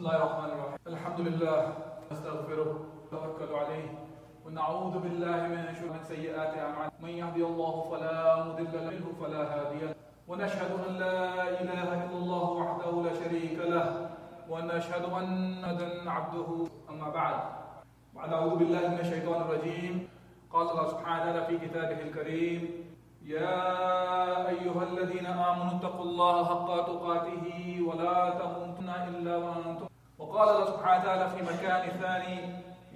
بسم الله الرحمن الرحيم. الحمد لله نستغفره ونتوكل عليه ونعوذ بالله من شرور سيئات أعمالنا. من يهدي الله فلا مضل له فلا هادي له. ونشهد أن لا إله إلا الله وحده لا شريك له ونشهد أن محمدا عبده. أما بعد بعد أعوذ بالله من الشيطان الرجيم. قال الله سبحانه في كتابه الكريم يا أيها الذين آمنوا اتقوا الله حق تقاته ولا تموتن إلا وأنتم وقال الله سبحانه وتعالى في مكان ثاني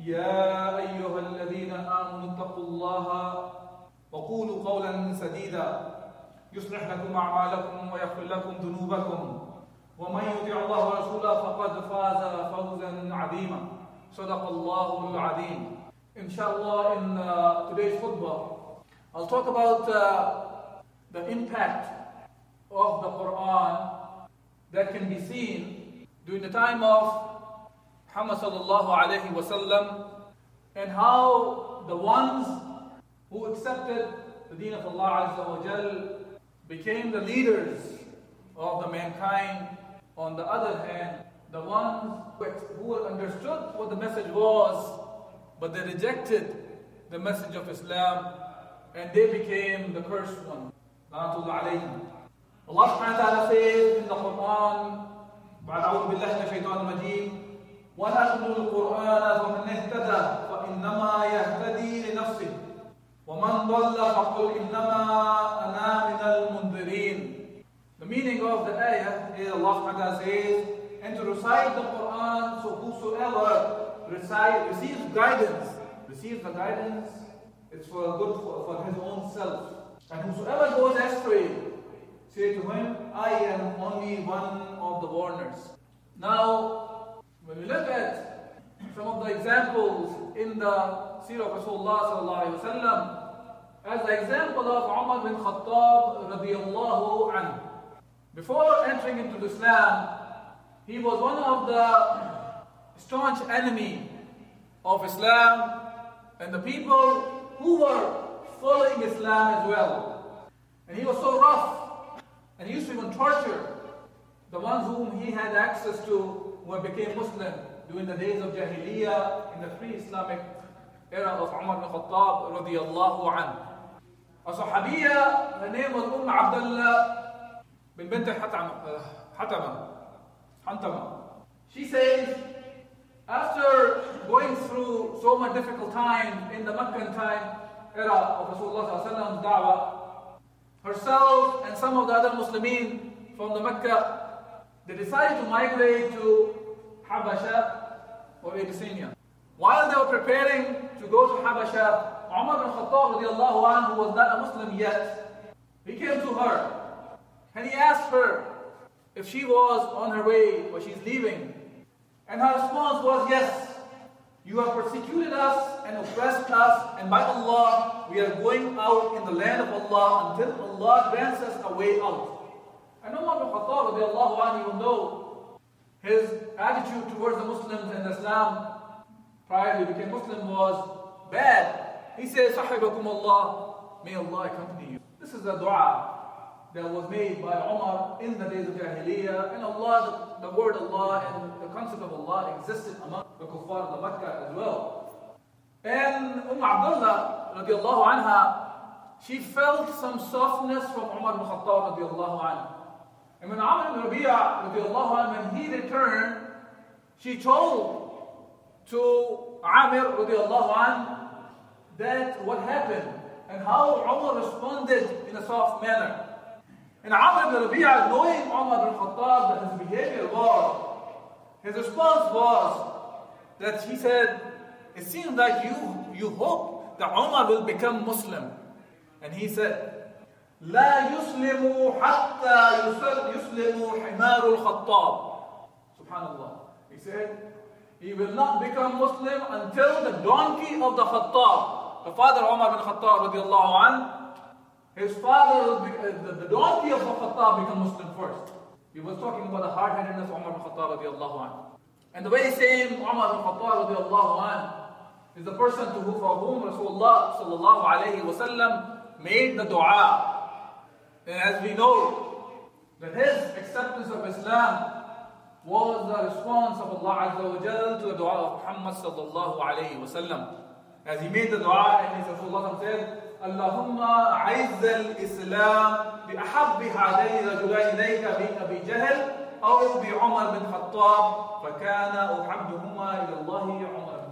يا أيها الذين آمنوا اتقوا الله وقولوا قولا سديدا. يصلح لكم أعمالكم ويغفر لكم ذنوبكم. ومن يطع الله ورسوله فقد فاز فوزا عظيما. صدق الله العظيم. الله in uh, today's khutbah I'll talk about uh, the impact of the Quran that can be seen during the time of Muhammad sallallahu alayhi wasallam and how the ones who accepted the deen of Allah Azza wa Jal became the leaders of the mankind. On the other hand, the ones who understood what the message was, but they rejected the message of Islam and they became the cursed one. Allah subhanahu wa ta'ala says in the Quran, بعد أعوذ بالله من الشيطان الرجيم ونتلو القرآن فمن اهتدى فإنما يهتدي لنفسه ومن ضل فقل إنما أنا من المنذرين The meaning of the ayah is Allah ta'ala says, and to recite the Quran, so whosoever recite, receives guidance, receives the guidance, it's for good for, for his own self. And whosoever goes astray, say to him, I am only one of the warners. Now, when we look at some of the examples in the Seerah of Rasulullah as the example of Umar bin Khattab. Before entering into Islam, he was one of the staunch enemy of Islam and the people who were following Islam as well. And he was so rough and he used to even torture the ones whom he had access to when became Muslim during the days of Jahiliyyah in the pre-Islamic era of Umar bin Khattab radiallahu anhu. A Sahabiya, her name was Umm Abdullah bin Bint Hatama. She says, after going through so much difficult time in the Meccan time era of Rasulullah's da'wah, herself and some of the other Muslimin from the Mecca, they decided to migrate to Habasha or Abyssinia. While they were preparing to go to Habasha, Umar bin Khattab who was not a Muslim yet, he came to her and he asked her if she was on her way or she's leaving. And her response was, Yes, you have persecuted us and oppressed us, and by Allah, we are going out in the land of Allah until Allah grants us a way out. And Umar bin Khattab, even though his attitude towards the Muslims and Islam prior to became Muslim was bad, he says, Sahibakum Allah, may Allah accompany you. This is a dua that was made by Umar in the days of Jahiliyyah. And Allah, the word Allah and the concept of Allah existed among the kuffar of Makkah as well. And Umm Abdullah radiallahu anha, she felt some softness from Umar ibn Khattab radiallahu anha. And when Amr ibn Rabi'ah radiallahu anha, when he returned, she told to Amir radiallahu anha that what happened and how Umar responded in a soft manner. And Amr ibn Rabi'ah, knowing Umar ibn Khattab that his behavior was, his response was that he said, It seems like you, you hope that Umar will become Muslim. And he said, لا يسلم حتى يسلم حمار الخطاب. Subhanallah. He said, he will not become Muslim until the donkey of the Khattab, the father Umar bin Khattab radiallahu an, his father, uh, the, the donkey of the Khattab become Muslim first. He was talking about the hard-headedness of Umar bin Khattab radiallahu an. And the very same Umar bin Khattab radiallahu an is the person to who, for whom Rasulullah sallallahu alayhi wasallam made the dua. And as we know, that his acceptance of Islam was the response of Allah Azza wa Jal to the dua of Muhammad sallallahu alayhi wa sallam. As he made the dua and his Rasulullah said, اللهم أعز الإسلام بأحب هذين الرجلين إليك بأبي جهل أو بعمر بن خطاب فكان أحبهما إلى الله عمر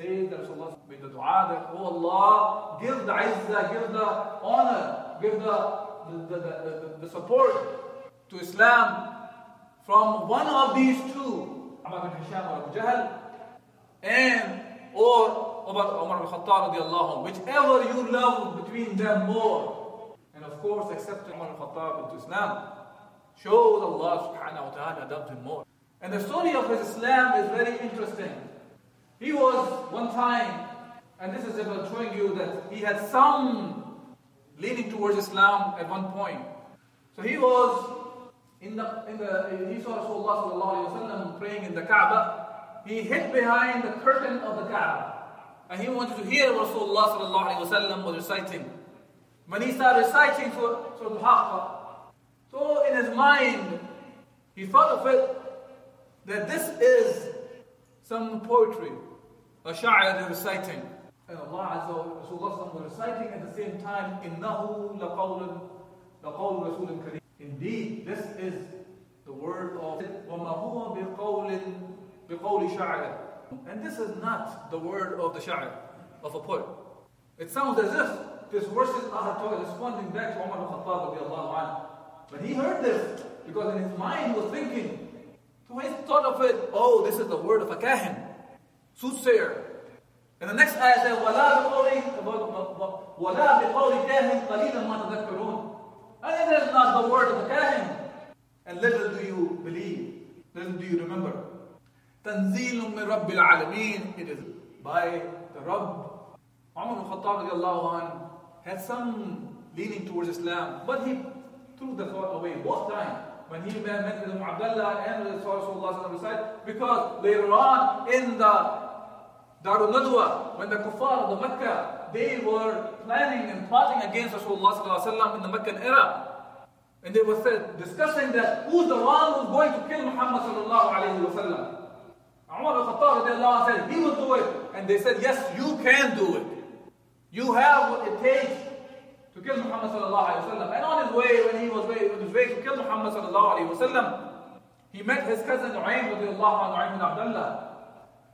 Rasulullah made the dua that, Oh Allah, give the izzah, give the honor, give the, the, the, the, the support to Islam from one of these two, Amr bin Hisham or Abu Jahl, and or Umar bin Khattab radiallahu whichever you love between them more. And of course, accepting Umar bin Khattab into Islam shows Allah subhanahu wa ta'ala loved him more. And the story of his Islam is very interesting. He was one time, and this is about showing you that he had some leaning towards Islam at one point. So he was in the, in the, he saw Rasulullah praying in the Kaaba. He hid behind the curtain of the Kaaba. And he wanted to hear what Rasulullah was reciting. When he started reciting Surah Al-Haqqa, so in his mind, he thought of it that this is some poetry, a sha'ir reciting. And Allah Azza wa Rasulullah was reciting at the same time, إِنَّهُ لَقَوْلٌ لَقَوْلُ رَسُولٍ كَرِيمٍ Indeed, this is the word of وَمَا هُوَ بِقَوْلٍ بِقَوْلِ شَعْرٍ And this is not the word of the sha'ir, of a poet. It sounds as if this verses are responding back to Umar al-Khattab But he heard this because in his mind he was thinking, so he thought of it, oh, this is the word of a kahin, soothsayer. And the next ayah says, وَلَا بِقَوْلِ وَلَا بِقَوْلِ كَاهِنٍ قَلِيلًا مَا تَذَكَّرُونَ and it is not the word of the Kahin. And little do you believe, little do you remember. تنزيل من رب العالمين It is by the Rabb. Umar al-Khattab had some leaning towards Islam, but he threw the thought away both times. When he met with Abdullah and with Rasulullah side, because later on in the Darul Nadwa, when the kuffar of the Mecca they were planning and plotting against Rasulullah in the Meccan era. And they were discussing that who's the one who's going to kill Muhammad sallallahu alayhi wa sallam. Umar al-Khattab said, he will do it. And they said, yes, you can do it. You have what it takes to kill Muhammad sallallahu. And on his way, when he was way, on his way to kill Muhammad sallallahu he met his cousin Nu'aym radiallahu anhu, bin Abdullah.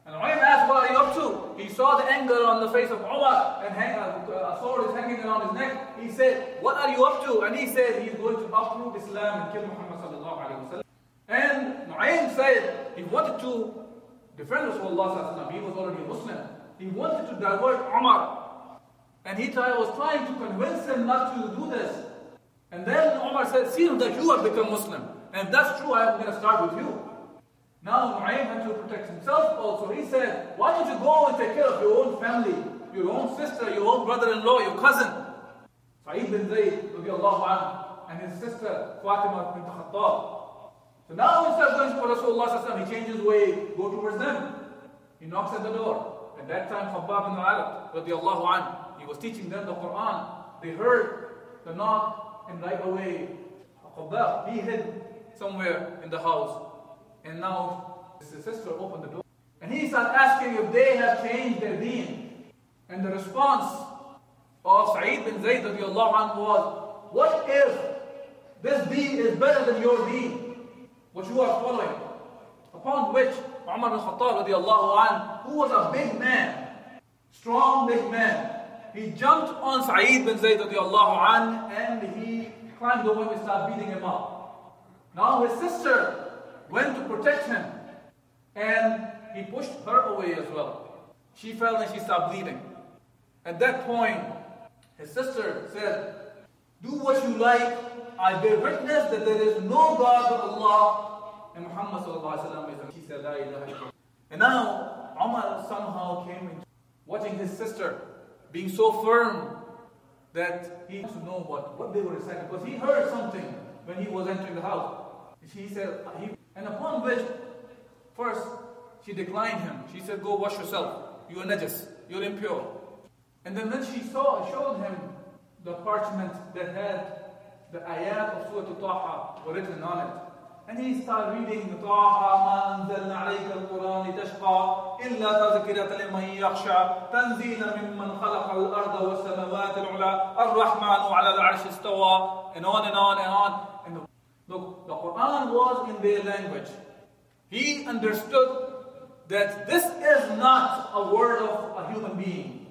And Umayyad asked, What are you up to? He saw the anger on the face of Umar and hang, uh, a sword is hanging around his neck. He said, What are you up to? And he said, He's going to uproot Islam and kill Muhammad. And Nu'aym said, He wanted to defend Rasulullah. He was already a Muslim. He wanted to divert Umar. And he tried, was trying to convince him not to do this. And then Umar said, See that you have become Muslim. And if that's true, I'm going to start with you. Now Nu'aym had to protect himself also. He said, why don't you go and take care of your own family, your own sister, your own brother-in-law, your cousin? Sa'id bin Zayd anhu, and his sister Fatima bint Khattab. So now instead of going to Rasulullah he changes way, go towards them. He knocks at the door. At that time Khabbab bin Arat radiallahu anhu, he was teaching them the Quran. They heard the knock and right away he hid somewhere in the house. And now his sister opened the door. And he started asking if they have changed their deen. And the response of Sa'id bin Zayd anhu was, What if this deen is better than your deen? What you are following. Upon which Umar bin Khattab anhu, who was a big man, strong big man, he jumped on Sa'id bin Zayd anhu, and he climbed over and started beating him up. Now his sister went to protect him. And he pushed her away as well. She fell and she stopped bleeding. At that point, his sister said, Do what you like. I bear witness that there is no God but Allah. And Muhammad She said, La ilaha And now Umar somehow came into watching his sister being so firm that he wants to know what, what they were reciting. Because he heard something when he was entering the house. He said, he, and upon which, first, she declined him. She said, Go wash yourself. You are najas. You're impure. And then when she saw, showed him the parchment that had the ayat of Surah Taha were written on it. And he started reading طه ما أنزلنا عليك القرآن لتشقى إلا تذكرة لمن يخشى تنزيلا ممن خلق الأرض والسماوات العلى الرحمن على العرش استوى and on and on and on. And the, look, the Quran was in their language. He understood that this is not a word of a human being.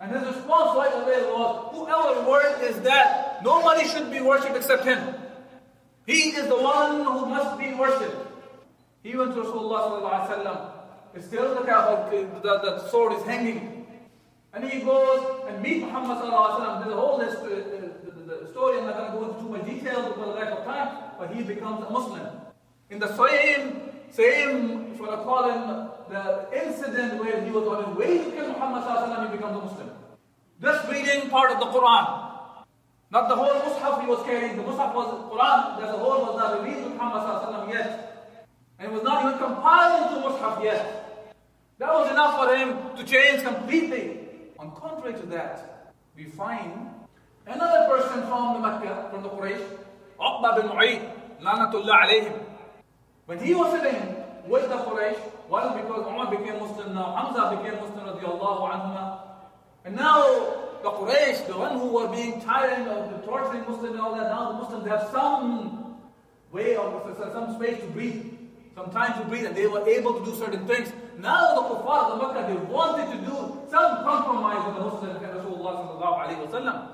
And his response right away was, whoever word is that, nobody should be worshipped except him. He is the one who must be worshipped. He went to Rasulullah still the, the, the sword is hanging. And he goes and meets Muhammad There's a whole list, uh, the, the, story, I'm not going to go into too much detail for the lack of time, but he becomes a Muslim. In the same, same, if you want to call him, the incident where he was on his way to kill Muhammad sallallahu he becomes a Muslim. Just reading part of the Quran. Not the whole Mus'haf he was carrying. The Mus'haf was the Quran a whole was not released to Muhammad yet. And it was not even compiled into Mus'haf yet. That was enough for him to change completely. On contrary to that, we find another person from the Mecca, from the Quraysh, Uqba bin Mu'ayt, Lanatullah alayhim. When he was sitting with the Quraysh, well, because Umar became Muslim now, Hamza became Muslim radiallahu anhuma, and now the Quraysh, the one who were being tyrant of the torturing Muslims and all that, now the Muslims have some way of some space to breathe, some time to breathe, and they were able to do certain things. Now the kuffar of Makkah, they wanted to do some compromise with the Muslims and Rasulullah.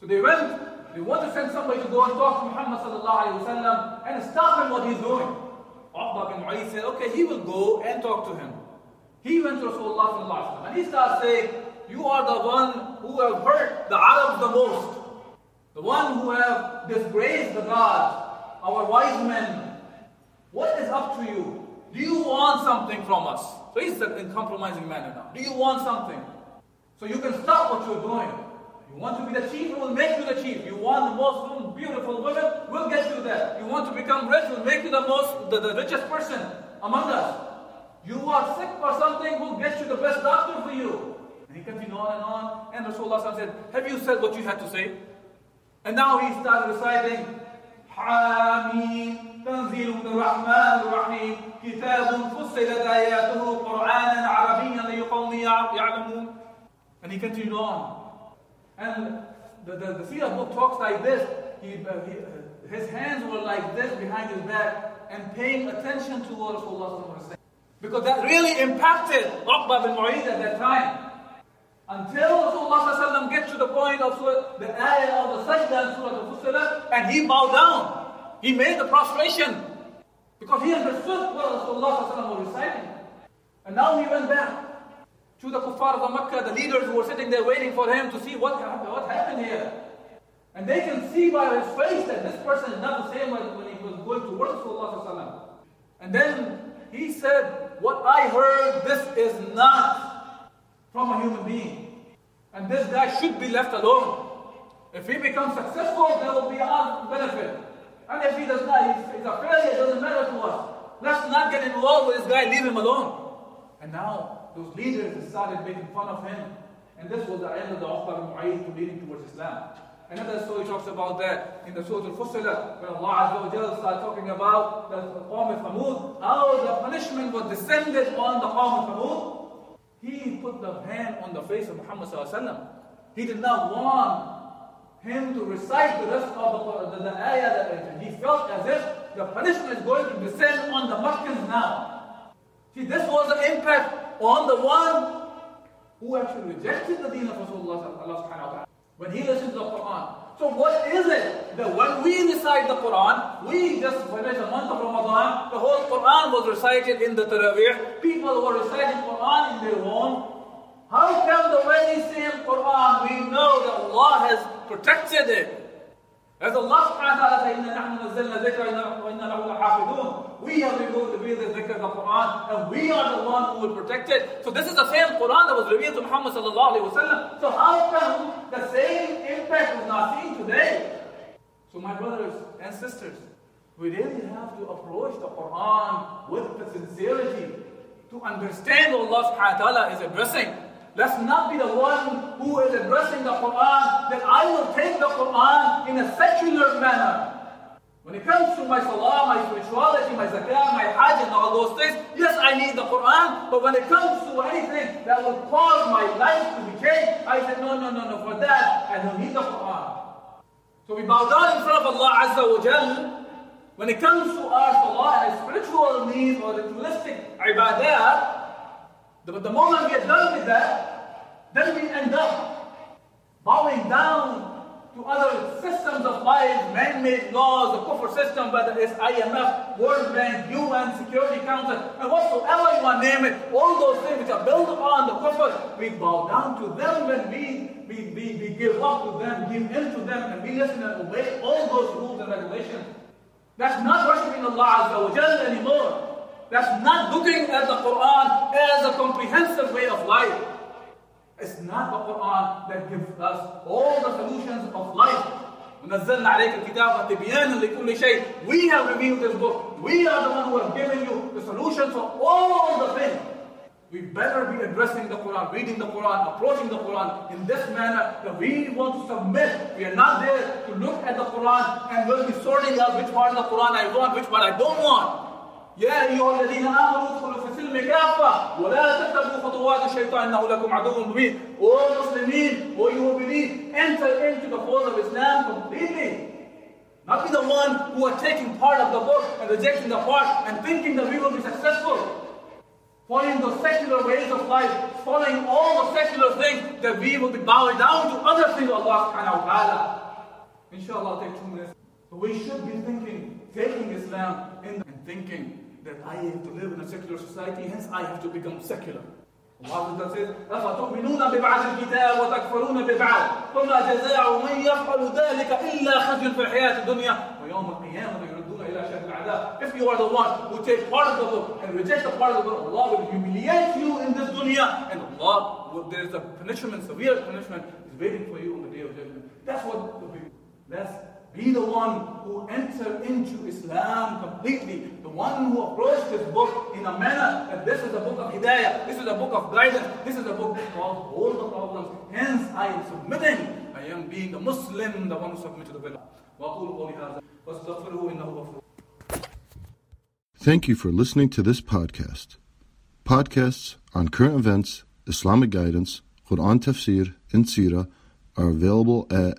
So they went, they want to send somebody to go and talk to Muhammad sallallahu and stop him what he's doing. Uqba bin Mu'ayt said, okay, he will go and talk to him. He went to Rasulullah sallallahu alayhi wasallam and he starts saying, you are the one who have hurt the Arabs the most. The one who have disgraced the gods, our wise men. What is up to you? Do you want something from us? So he's in compromising manner now. Do you want something? So you can stop what you're doing. You want to be the chief, we'll make you the chief. You want the most beautiful women, we'll get you there. You want to become rich, we'll make you the most, the, the richest person among us. You are sick for something, we'll get you the best doctor for you. He continued on and on. And Rasulullah said, Have you said what you had to say? And now he started reciting, حَامِينَ تنزيل من الرحمن الرحيم كتاب فصلت آياته قرآنا عربيا لقوم يعلمون And he continued on. And the, the, the seer book talks like this. He, uh, he, uh, his hands were like this behind his back and paying attention to what Rasulullah was saying. Because that really impacted Uqba bin Mu'ayt at that time. Until Rasulullah gets to the point of the ayah of the sajda in Surah Al-Fussilat, and he bowed down. He made the prostration. Because he understood what Rasulullah was reciting. And now he went back to the kuffar of Makkah, the leaders who were sitting there waiting for him to see what happened, what happened here. And they can see by his face that this person is not the same as when he was going to towards Rasulullah. And then he said, What I heard, this is not from a human being. And this guy should be left alone. If he becomes successful, there will be our benefit. And if he does not, he's, he's a failure, it doesn't matter to us. Let's not get involved with this guy, leave him alone. And now, those leaders started making fun of him. And this was the end of the Uqba Mu'ayt leading towards Islam. Another story talks about that in the Surah Al-Fussilat, when Allah Azza wa started talking about the Qawm al-Thamud, how the punishment was descended on the Qawm al-Thamud, he put the hand on the face of Muhammad He did not want him to recite the rest of the, the, the ayah that he felt as if the punishment is going to descend on the Meccans now. See, this was the impact on the one who actually rejected the deen of Rasulullah when he listened to the Quran. So what is it that when we recite the Quran, we just finished a month of Ramadan, the whole Quran was recited in the Taraweeh, people were reciting Quran in their home. How come the very same Quran we know that Allah has protected it? As Allah subhanahu We have revealed the dhikr of the Quran and we are the one who will protect it. So this is the same Quran that was revealed to Muhammad sallallahu alayhi wa So how come the same impact is not seen today? So my brothers and sisters, we really have to approach the Quran with the sincerity to understand what Allah subhanahu wa ta'ala is addressing Let's not be the one who is addressing the Quran, that I will take the Quran in a secular manner. When it comes to my salah, my spirituality, my zakah, my hajj, and all those things, yes, I need the Quran. But when it comes to anything that will cause my life to be changed, I said, no, no, no, no, for that, I don't need the Quran. So we bow down in front of Allah Azza wa Jal. When it comes to our salah and spiritual needs or ritualistic ibadah, but the moment we are done with that, then we end up bowing down to other systems of life, man-made laws, the kufr system, whether it's IMF, World Bank, UN, Security Council, and whatsoever you want to name it, all those things which are built upon the kufr, we bow down to them when we, we, we, we give up to them, give in to them, and we listen and obey all those rules and regulations. That's not worshipping Allah Azza wa Jalla anymore. That's not looking at the Quran as a comprehensive way of life. It's not the Quran that gives us all the solutions of life. ونزلنا عليك الكتاب تبيانا لكل شيء. We have revealed this book. We are the one who have given you the solutions for all the things. We better be addressing the Quran, reading the Quran, approaching the Quran in this manner that we want to submit. We are not there to look at the Quran and we'll be sorting out which part of the Quran I want, which part I don't want. يا أيها الذين آمنوا ادخلوا في السلم كافة ولا تتبعوا خطوات الشيطان إنه لكم عدو مبين. O Muslimin, O you who believe, enter into the fold of Islam completely. Not be the one who are taking part of the book and rejecting the part and thinking that we will be successful. Following the secular ways of life, following all the secular things, that we will be bowing down to other things of Allah subhanahu wa ta'ala. Inshallah, I'll take two minutes. But we should be thinking, taking Islam in and thinking that I have to live in a secular society, hence I have to become secular. Allah says, أفتؤمنون ببعض الكتاب وتكفرون ببعض فما جزاء من يفعل ذلك إلا خزي في الحياة الدنيا ويوم القيامة يردون إلى شر العذاب. If you are the one who take part of the book and reject the part of the book, Allah will humiliate you in this dunya, and Allah, there is a punishment, severe punishment, is waiting for you on the day of judgment. That's what the people. That's be the one who enter into Islam completely. The one who approached this book in a manner that this is a book of hidayah, this is a book of guidance, this is a book that solves all the problems. Hence, I am submitting. I am being a Muslim, the one who submits to the will. Thank you for listening to this podcast. Podcasts on current events, Islamic guidance, Quran tafsir, and Sirah are available at